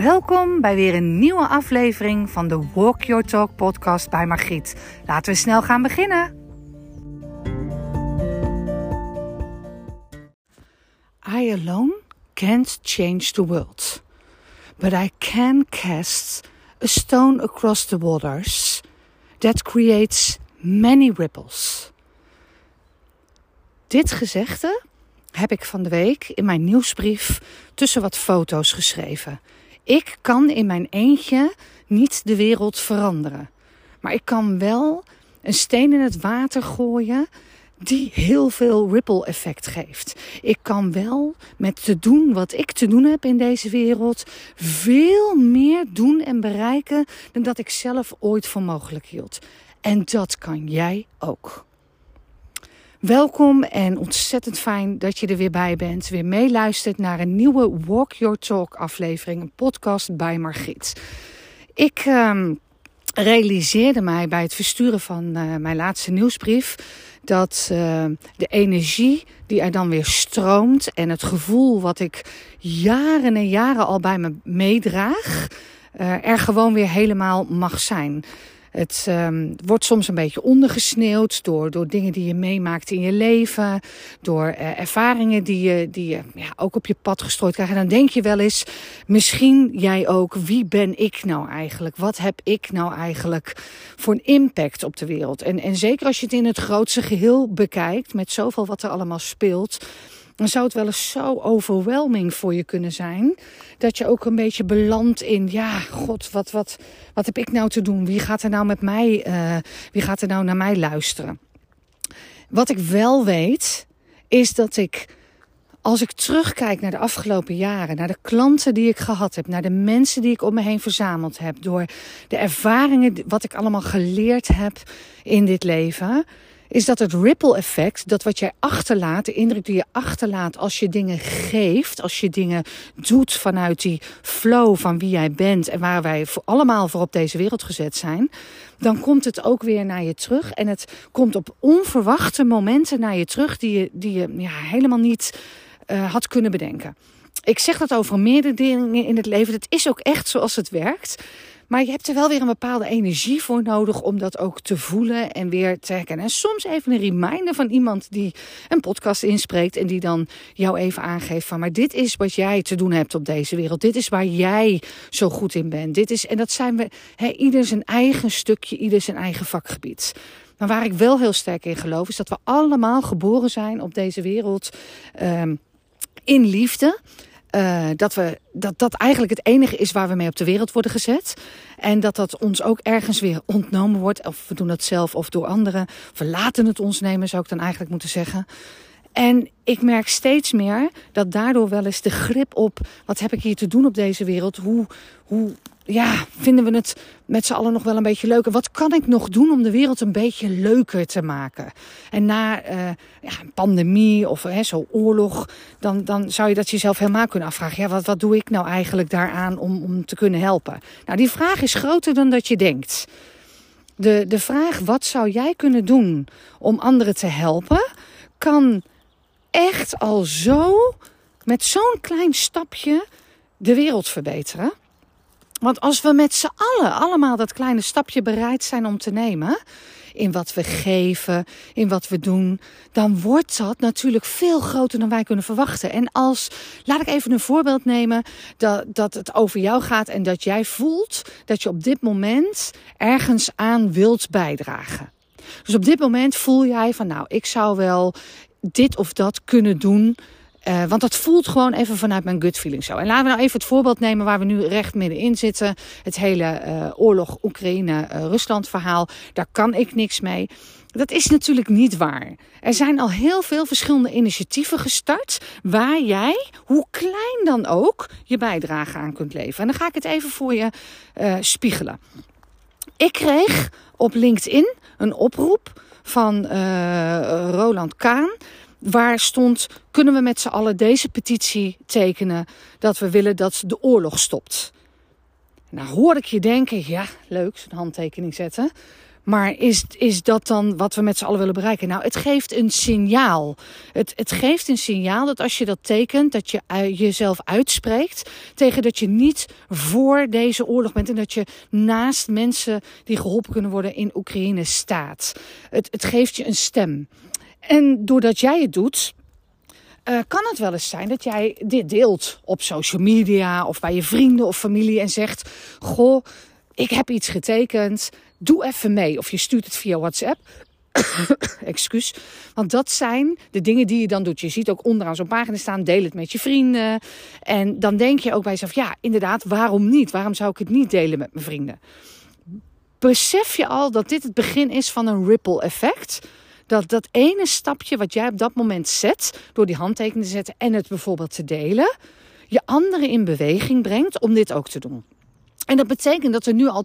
Welkom bij weer een nieuwe aflevering van de Walk Your Talk podcast bij Margriet. Laten we snel gaan beginnen. I alone can't change the world, but I can cast a stone across the waters that creates many ripples. Dit gezegde heb ik van de week in mijn nieuwsbrief tussen wat foto's geschreven. Ik kan in mijn eentje niet de wereld veranderen. Maar ik kan wel een steen in het water gooien die heel veel ripple effect geeft. Ik kan wel met te doen wat ik te doen heb in deze wereld veel meer doen en bereiken dan dat ik zelf ooit voor mogelijk hield. En dat kan jij ook. Welkom en ontzettend fijn dat je er weer bij bent. Weer meeluistert naar een nieuwe Walk Your Talk aflevering. Een podcast bij Margriet. Ik um, realiseerde mij bij het versturen van uh, mijn laatste nieuwsbrief... dat uh, de energie die er dan weer stroomt... en het gevoel wat ik jaren en jaren al bij me meedraag... Uh, er gewoon weer helemaal mag zijn. Het um, wordt soms een beetje ondergesneeuwd door, door dingen die je meemaakt in je leven. Door uh, ervaringen die je, die je ja, ook op je pad gestrooid krijgt. En dan denk je wel eens, misschien jij ook, wie ben ik nou eigenlijk? Wat heb ik nou eigenlijk voor een impact op de wereld? En, en zeker als je het in het grootste geheel bekijkt, met zoveel wat er allemaal speelt dan zou het wel eens zo overwhelming voor je kunnen zijn. Dat je ook een beetje belandt in, ja, god, wat, wat, wat heb ik nou te doen? Wie gaat er nou met mij, uh, wie gaat er nou naar mij luisteren? Wat ik wel weet, is dat ik, als ik terugkijk naar de afgelopen jaren, naar de klanten die ik gehad heb, naar de mensen die ik om me heen verzameld heb, door de ervaringen, wat ik allemaal geleerd heb in dit leven is dat het ripple effect, dat wat jij achterlaat, de indruk die je achterlaat als je dingen geeft, als je dingen doet vanuit die flow van wie jij bent en waar wij voor allemaal voor op deze wereld gezet zijn, dan komt het ook weer naar je terug. En het komt op onverwachte momenten naar je terug die je, die je ja, helemaal niet uh, had kunnen bedenken. Ik zeg dat over meerdere dingen in het leven. Het is ook echt zoals het werkt. Maar je hebt er wel weer een bepaalde energie voor nodig om dat ook te voelen en weer te herkennen. En soms even een reminder van iemand die een podcast inspreekt en die dan jou even aangeeft van, maar dit is wat jij te doen hebt op deze wereld. Dit is waar jij zo goed in bent. Dit is, en dat zijn we, he, ieder zijn eigen stukje, ieder zijn eigen vakgebied. Maar waar ik wel heel sterk in geloof, is dat we allemaal geboren zijn op deze wereld um, in liefde. Uh, dat, we, dat dat eigenlijk het enige is waar we mee op de wereld worden gezet. En dat dat ons ook ergens weer ontnomen wordt. Of we doen dat zelf of door anderen. We laten het ons nemen, zou ik dan eigenlijk moeten zeggen. En ik merk steeds meer dat daardoor wel eens de grip op wat heb ik hier te doen op deze wereld, hoe, hoe ja, vinden we het met z'n allen nog wel een beetje leuker. Wat kan ik nog doen om de wereld een beetje leuker te maken? En na uh, ja, een pandemie of zo'n oorlog, dan, dan zou je dat jezelf helemaal kunnen afvragen. Ja, wat, wat doe ik nou eigenlijk daaraan om, om te kunnen helpen? Nou, die vraag is groter dan dat je denkt. De, de vraag, wat zou jij kunnen doen om anderen te helpen, kan echt al zo, met zo'n klein stapje, de wereld verbeteren. Want als we met z'n allen allemaal dat kleine stapje bereid zijn om te nemen, in wat we geven, in wat we doen, dan wordt dat natuurlijk veel groter dan wij kunnen verwachten. En als, laat ik even een voorbeeld nemen, dat, dat het over jou gaat en dat jij voelt dat je op dit moment ergens aan wilt bijdragen. Dus op dit moment voel jij van, nou, ik zou wel dit of dat kunnen doen. Uh, want dat voelt gewoon even vanuit mijn gut feeling zo. En laten we nou even het voorbeeld nemen waar we nu recht middenin zitten. Het hele uh, oorlog Oekraïne-Rusland uh, verhaal. Daar kan ik niks mee. Dat is natuurlijk niet waar. Er zijn al heel veel verschillende initiatieven gestart waar jij, hoe klein dan ook, je bijdrage aan kunt leveren. En dan ga ik het even voor je spiegelen. Ik kreeg op LinkedIn een oproep van Roland Kaan. Waar stond: kunnen we met z'n allen deze petitie tekenen dat we willen dat de oorlog stopt? Nou hoorde ik je denken: ja, leuk, een handtekening zetten. Maar is, is dat dan wat we met z'n allen willen bereiken? Nou, het geeft een signaal. Het, het geeft een signaal dat als je dat tekent, dat je jezelf uitspreekt tegen dat je niet voor deze oorlog bent en dat je naast mensen die geholpen kunnen worden in Oekraïne staat. Het, het geeft je een stem. En doordat jij het doet, uh, kan het wel eens zijn dat jij dit deelt op social media of bij je vrienden of familie en zegt: Goh, ik heb iets getekend, doe even mee. Of je stuurt het via WhatsApp. Excuus. Want dat zijn de dingen die je dan doet. Je ziet ook onderaan zo'n pagina staan: deel het met je vrienden. En dan denk je ook bij jezelf: ja, inderdaad, waarom niet? Waarom zou ik het niet delen met mijn vrienden? Besef je al dat dit het begin is van een ripple effect? Dat dat ene stapje wat jij op dat moment zet, door die handtekening te zetten en het bijvoorbeeld te delen, je anderen in beweging brengt om dit ook te doen. En dat betekent dat er nu al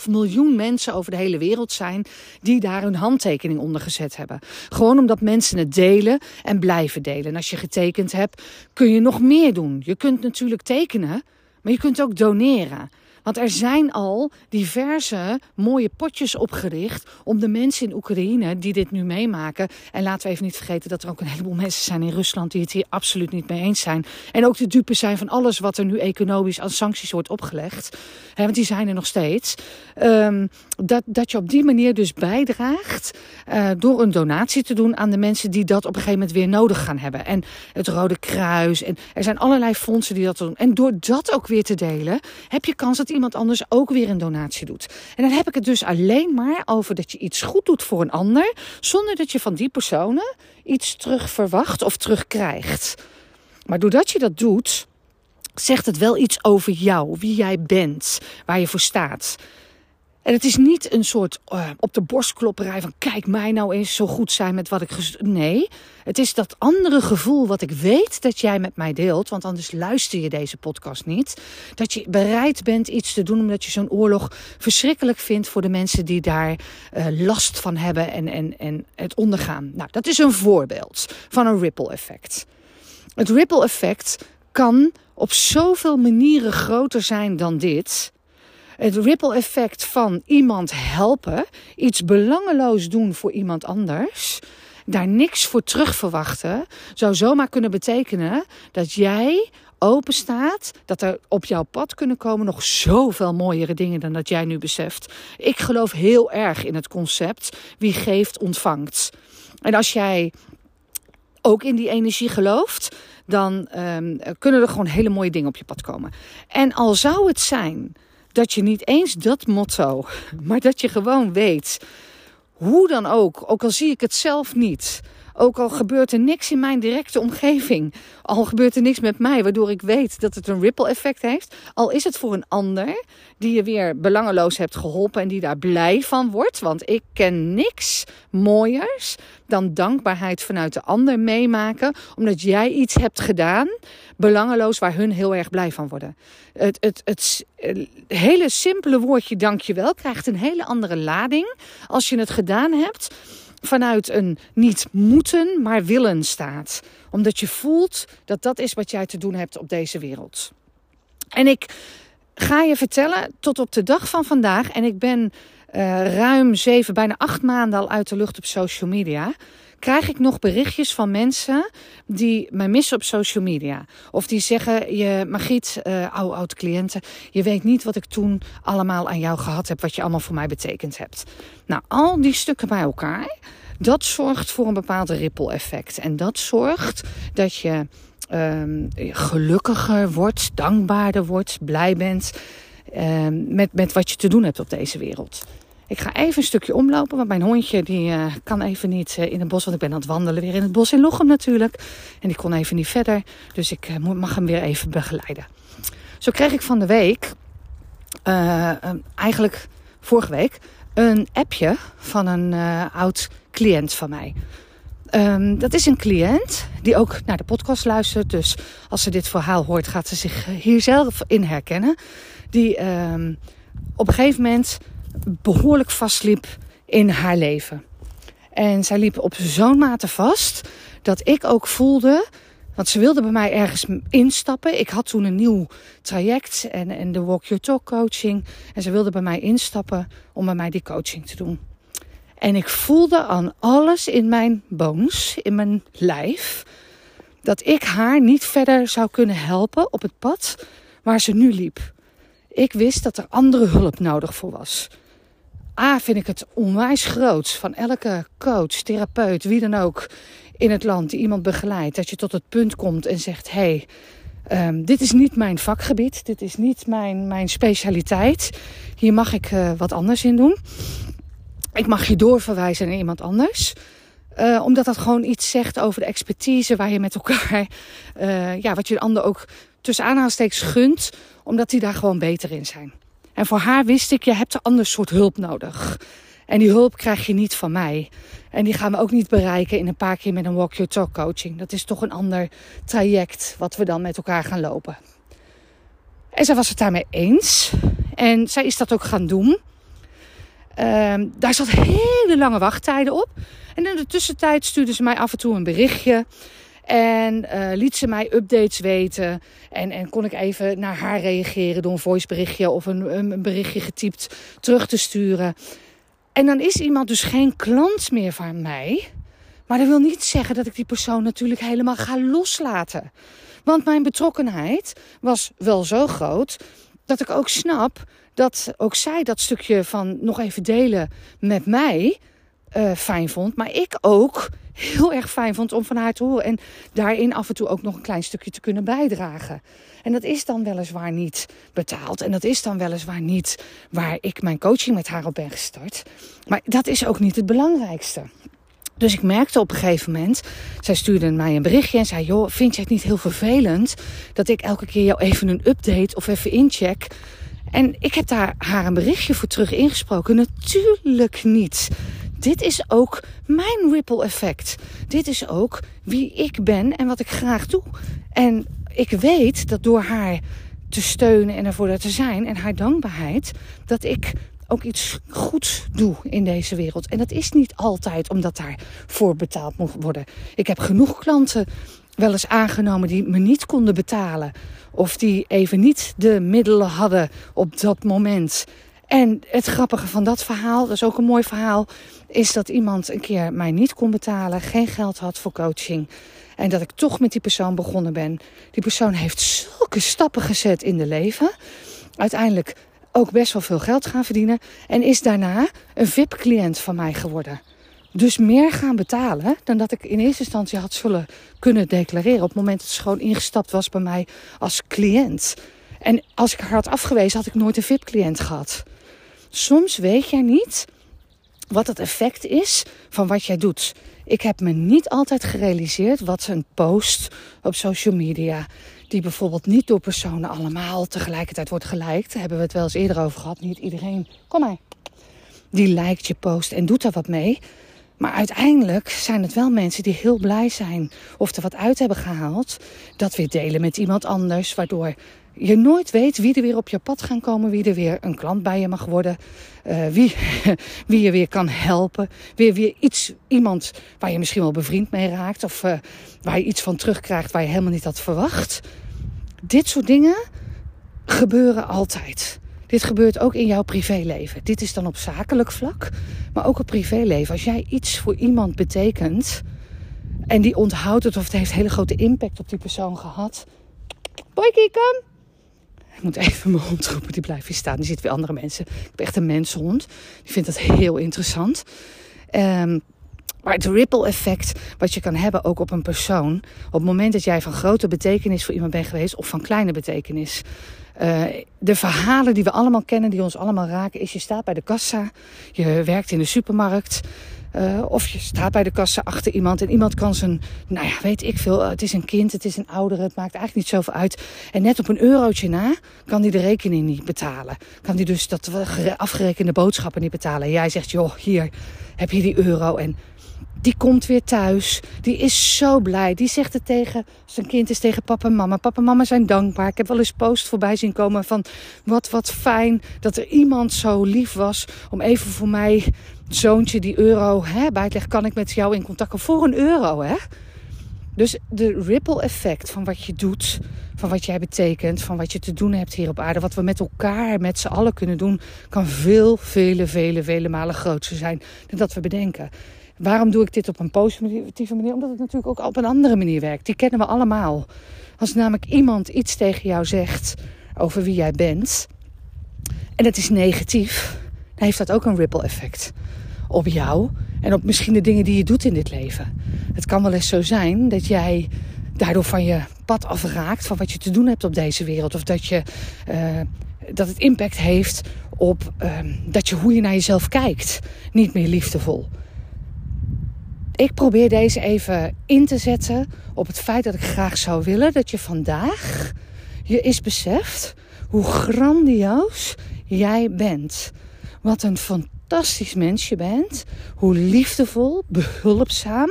2,5 miljoen mensen over de hele wereld zijn die daar hun handtekening onder gezet hebben. Gewoon omdat mensen het delen en blijven delen. En als je getekend hebt, kun je nog meer doen. Je kunt natuurlijk tekenen, maar je kunt ook doneren. Want er zijn al diverse mooie potjes opgericht om de mensen in Oekraïne die dit nu meemaken. En laten we even niet vergeten dat er ook een heleboel mensen zijn in Rusland die het hier absoluut niet mee eens zijn. En ook de dupe zijn van alles wat er nu economisch aan sancties wordt opgelegd. want die zijn er nog steeds. Um, dat, dat je op die manier dus bijdraagt uh, door een donatie te doen aan de mensen die dat op een gegeven moment weer nodig gaan hebben. En het Rode Kruis. En er zijn allerlei fondsen die dat doen. En door dat ook weer te delen, heb je kans dat iemand anders ook weer een donatie doet. En dan heb ik het dus alleen maar over dat je iets goed doet voor een ander, zonder dat je van die personen iets terug verwacht of terugkrijgt. Maar doordat je dat doet, zegt het wel iets over jou, wie jij bent, waar je voor staat. En het is niet een soort uh, op de borstklopperij van kijk mij nou eens zo goed zijn met wat ik... Nee, het is dat andere gevoel wat ik weet dat jij met mij deelt. Want anders luister je deze podcast niet. Dat je bereid bent iets te doen omdat je zo'n oorlog verschrikkelijk vindt voor de mensen die daar uh, last van hebben en, en, en het ondergaan. Nou, dat is een voorbeeld van een ripple effect. Het ripple effect kan op zoveel manieren groter zijn dan dit het ripple effect van iemand helpen, iets belangeloos doen voor iemand anders, daar niks voor terug verwachten, zou zomaar kunnen betekenen dat jij open staat, dat er op jouw pad kunnen komen nog zoveel mooiere dingen dan dat jij nu beseft. Ik geloof heel erg in het concept wie geeft, ontvangt. En als jij ook in die energie gelooft, dan um, kunnen er gewoon hele mooie dingen op je pad komen. En al zou het zijn dat je niet eens dat motto, maar dat je gewoon weet, hoe dan ook, ook al zie ik het zelf niet, ook al gebeurt er niks in mijn directe omgeving, al gebeurt er niks met mij, waardoor ik weet dat het een ripple effect heeft, al is het voor een ander die je weer belangeloos hebt geholpen en die daar blij van wordt, want ik ken niks mooiers dan dankbaarheid vanuit de ander meemaken, omdat jij iets hebt gedaan, belangeloos, waar hun heel erg blij van worden. Het, het, het, het hele simpele woordje dankjewel krijgt een hele andere lading. Als je het gedaan hebt vanuit een niet moeten, maar willen staat. Omdat je voelt dat dat is wat jij te doen hebt op deze wereld. En ik ga je vertellen, tot op de dag van vandaag, en ik ben uh, ruim zeven, bijna acht maanden al uit de lucht op social media krijg ik nog berichtjes van mensen die mij missen op social media. Of die zeggen, je, Margriet, uh, oude, oude cliënten, je weet niet wat ik toen allemaal aan jou gehad heb, wat je allemaal voor mij betekend hebt. Nou, al die stukken bij elkaar, dat zorgt voor een bepaald ripple effect. En dat zorgt dat je um, gelukkiger wordt, dankbaarder wordt, blij bent um, met, met wat je te doen hebt op deze wereld. Ik ga even een stukje omlopen, want mijn hondje die, uh, kan even niet uh, in het bos. Want ik ben aan het wandelen weer in het bos in Lochem natuurlijk. En die kon even niet verder. Dus ik uh, mag hem weer even begeleiden. Zo kreeg ik van de week, eigenlijk vorige week, een appje van een oud cliënt van mij. Um, dat is een cliënt die ook naar de podcast luistert. Dus als ze dit verhaal hoort, gaat ze zich hier zelf in herkennen. Die um, op een gegeven moment behoorlijk vastliep in haar leven. En zij liep op zo'n mate vast dat ik ook voelde. Want ze wilde bij mij ergens instappen. Ik had toen een nieuw traject en, en de Walk Your Talk coaching. En ze wilde bij mij instappen om bij mij die coaching te doen. En ik voelde aan alles in mijn bones, in mijn lijf, dat ik haar niet verder zou kunnen helpen op het pad waar ze nu liep. Ik wist dat er andere hulp nodig voor was. A, vind ik het onwijs groot van elke coach, therapeut, wie dan ook in het land die iemand begeleidt. Dat je tot het punt komt en zegt: hé, hey, ehm, dit is niet mijn vakgebied, dit is niet mijn, mijn specialiteit. Hier mag ik uh, wat anders in doen. Ik mag je doorverwijzen naar iemand anders. Uh, omdat dat gewoon iets zegt over de expertise waar je met elkaar, uh, ja, wat je de ander ook tussen aanhalingstekens gunt, omdat die daar gewoon beter in zijn. En voor haar wist ik, je hebt een ander soort hulp nodig. En die hulp krijg je niet van mij. En die gaan we ook niet bereiken in een paar keer met een walk your talk coaching. Dat is toch een ander traject wat we dan met elkaar gaan lopen. En zij was het daarmee eens. En zij is dat ook gaan doen. Um, daar zat hele lange wachttijden op. En in de tussentijd stuurde ze mij af en toe een berichtje. En uh, liet ze mij updates weten. En, en kon ik even naar haar reageren door een voiceberichtje of een, een berichtje getypt terug te sturen. En dan is iemand dus geen klant meer van mij. Maar dat wil niet zeggen dat ik die persoon natuurlijk helemaal ga loslaten. Want mijn betrokkenheid was wel zo groot dat ik ook snap dat ook zij dat stukje van nog even delen met mij uh, fijn vond. Maar ik ook heel erg fijn vond om van haar te horen. En daarin af en toe ook nog een klein stukje te kunnen bijdragen. En dat is dan weliswaar niet betaald. En dat is dan weliswaar niet waar ik mijn coaching met haar op ben gestart. Maar dat is ook niet het belangrijkste. Dus ik merkte op een gegeven moment, zij stuurde mij een berichtje en zei: Joh, vind je het niet heel vervelend dat ik elke keer jou even een update of even incheck? En ik heb daar haar een berichtje voor terug ingesproken. Natuurlijk niet. Dit is ook mijn ripple effect. Dit is ook wie ik ben en wat ik graag doe. En ik weet dat door haar te steunen en ervoor te zijn en haar dankbaarheid, dat ik ook iets goeds doe in deze wereld. En dat is niet altijd omdat daarvoor betaald moet worden. Ik heb genoeg klanten wel eens aangenomen die me niet konden betalen. Of die even niet de middelen hadden op dat moment. En het grappige van dat verhaal, dat is ook een mooi verhaal, is dat iemand een keer mij niet kon betalen, geen geld had voor coaching. En dat ik toch met die persoon begonnen ben. Die persoon heeft zulke stappen gezet in de leven. Uiteindelijk ook best wel veel geld gaan verdienen. En is daarna een VIP-cliënt van mij geworden. Dus meer gaan betalen dan dat ik in eerste instantie had zullen kunnen declareren. Op het moment dat ze gewoon ingestapt was bij mij als cliënt. En als ik haar had afgewezen, had ik nooit een VIP-cliënt gehad. Soms weet jij niet wat het effect is van wat jij doet. Ik heb me niet altijd gerealiseerd wat een post op social media, die bijvoorbeeld niet door personen allemaal tegelijkertijd wordt geliked, hebben we het wel eens eerder over gehad. Niet iedereen, kom maar, die lijkt je post en doet er wat mee. Maar uiteindelijk zijn het wel mensen die heel blij zijn of er wat uit hebben gehaald. Dat weer delen met iemand anders, waardoor je nooit weet wie er weer op je pad gaan komen, wie er weer een klant bij je mag worden, uh, wie, wie je weer kan helpen, weer, weer iets, iemand waar je misschien wel bevriend mee raakt of uh, waar je iets van terugkrijgt waar je helemaal niet had verwacht. Dit soort dingen gebeuren altijd. Dit gebeurt ook in jouw privéleven. Dit is dan op zakelijk vlak, maar ook op privéleven. Als jij iets voor iemand betekent en die onthoudt het of het heeft hele grote impact op die persoon gehad. Boykie, kom! Ik moet even mijn hond roepen, die blijft hier staan. Die ziet weer andere mensen. Ik heb echt een menshond. Die vindt dat heel interessant. Um, maar het ripple effect wat je kan hebben ook op een persoon. Op het moment dat jij van grote betekenis voor iemand bent geweest of van kleine betekenis. Uh, de verhalen die we allemaal kennen, die ons allemaal raken, is je staat bij de kassa, je werkt in de supermarkt. Uh, of je staat bij de kassa achter iemand en iemand kan zijn, nou ja, weet ik veel, het is een kind, het is een oudere, het maakt eigenlijk niet zoveel uit. En net op een eurotje na kan die de rekening niet betalen. Kan die dus dat afgerekende boodschappen niet betalen. En jij zegt, joh, hier heb je die euro en die komt weer thuis. Die is zo blij. Die zegt het tegen zijn kind is tegen papa en mama. Papa en mama zijn dankbaar. Ik heb wel eens post voorbij zien komen van wat, wat fijn dat er iemand zo lief was om even voor mij zoontje die euro hè, bij te leggen. Kan ik met jou in contact komen voor een euro hè? Dus de ripple effect van wat je doet, van wat jij betekent, van wat je te doen hebt hier op aarde, wat we met elkaar, met z'n allen kunnen doen, kan veel, vele, vele, vele malen groter zijn dan dat we bedenken. Waarom doe ik dit op een positieve manier? Omdat het natuurlijk ook op een andere manier werkt. Die kennen we allemaal. Als namelijk iemand iets tegen jou zegt over wie jij bent, en het is negatief, dan heeft dat ook een ripple effect op jou en op misschien de dingen die je doet in dit leven. Het kan wel eens zo zijn dat jij daardoor van je pad afraakt van wat je te doen hebt op deze wereld. Of dat, je, uh, dat het impact heeft op uh, dat je hoe je naar jezelf kijkt. Niet meer liefdevol. Ik probeer deze even in te zetten op het feit dat ik graag zou willen dat je vandaag je eens beseft hoe grandioos jij bent. Wat een fantastisch mens je bent. Hoe liefdevol, behulpzaam.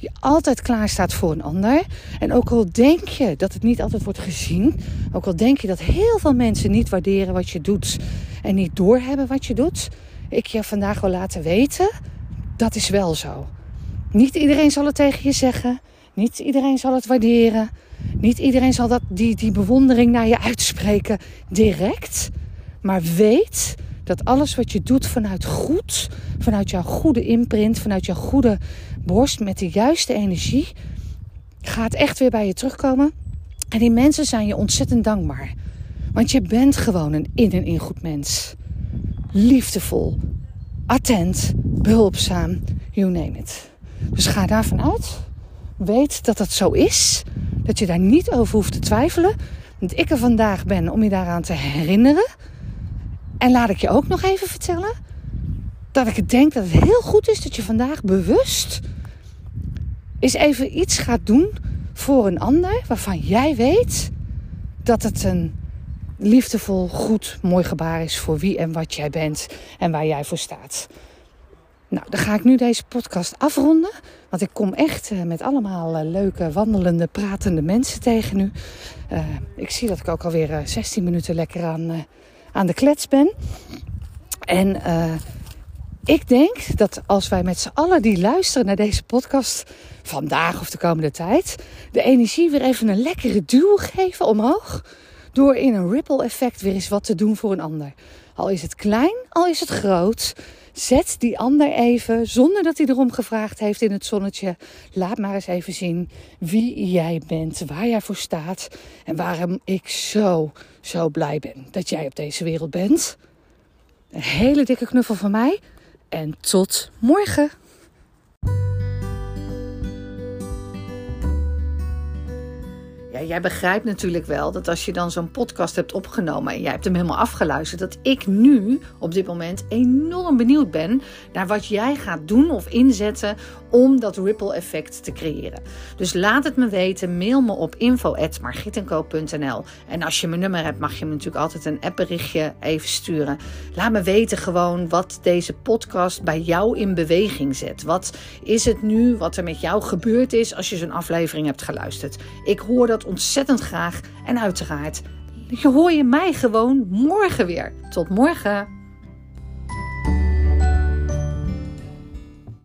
Je altijd klaar staat voor een ander. En ook al denk je dat het niet altijd wordt gezien. Ook al denk je dat heel veel mensen niet waarderen wat je doet. En niet doorhebben wat je doet. Ik je vandaag wil laten weten. Dat is wel zo. Niet iedereen zal het tegen je zeggen. Niet iedereen zal het waarderen. Niet iedereen zal dat, die, die bewondering naar je uitspreken direct. Maar weet dat alles wat je doet vanuit goed, vanuit jouw goede imprint, vanuit jouw goede borst met de juiste energie, gaat echt weer bij je terugkomen. En die mensen zijn je ontzettend dankbaar. Want je bent gewoon een in en in goed mens. Liefdevol, attent, behulpzaam, you name it. Dus ga daarvan uit. Weet dat dat zo is. Dat je daar niet over hoeft te twijfelen. Dat ik er vandaag ben om je daaraan te herinneren. En laat ik je ook nog even vertellen dat ik denk dat het heel goed is dat je vandaag bewust eens even iets gaat doen voor een ander waarvan jij weet dat het een liefdevol, goed, mooi gebaar is voor wie en wat jij bent en waar jij voor staat. Nou, dan ga ik nu deze podcast afronden. Want ik kom echt eh, met allemaal eh, leuke, wandelende, pratende mensen tegen nu. Uh, ik zie dat ik ook alweer 16 minuten lekker aan aan de klets ben. En uh, ik denk dat als wij met z'n allen die luisteren naar deze podcast vandaag of de komende tijd, de energie weer even een lekkere duw geven omhoog. Door in een ripple effect weer eens wat te doen voor een ander. Al is het klein, al is het groot. Zet die ander even, zonder dat hij erom gevraagd heeft in het zonnetje. Laat maar eens even zien wie jij bent, waar jij voor staat. En waarom ik zo, zo blij ben dat jij op deze wereld bent. Een hele dikke knuffel van mij. En tot morgen. Ja, jij begrijpt natuurlijk wel dat als je dan zo'n podcast hebt opgenomen en jij hebt hem helemaal afgeluisterd, dat ik nu op dit moment enorm benieuwd ben naar wat jij gaat doen of inzetten om dat ripple effect te creëren. Dus laat het me weten, mail me op info@margittenko.nl en als je mijn nummer hebt, mag je me natuurlijk altijd een appberichtje even sturen. Laat me weten gewoon wat deze podcast bij jou in beweging zet. Wat is het nu wat er met jou gebeurd is als je zo'n aflevering hebt geluisterd? Ik hoor dat ontzettend graag. En uiteraard, je hoor je mij gewoon morgen weer. Tot morgen.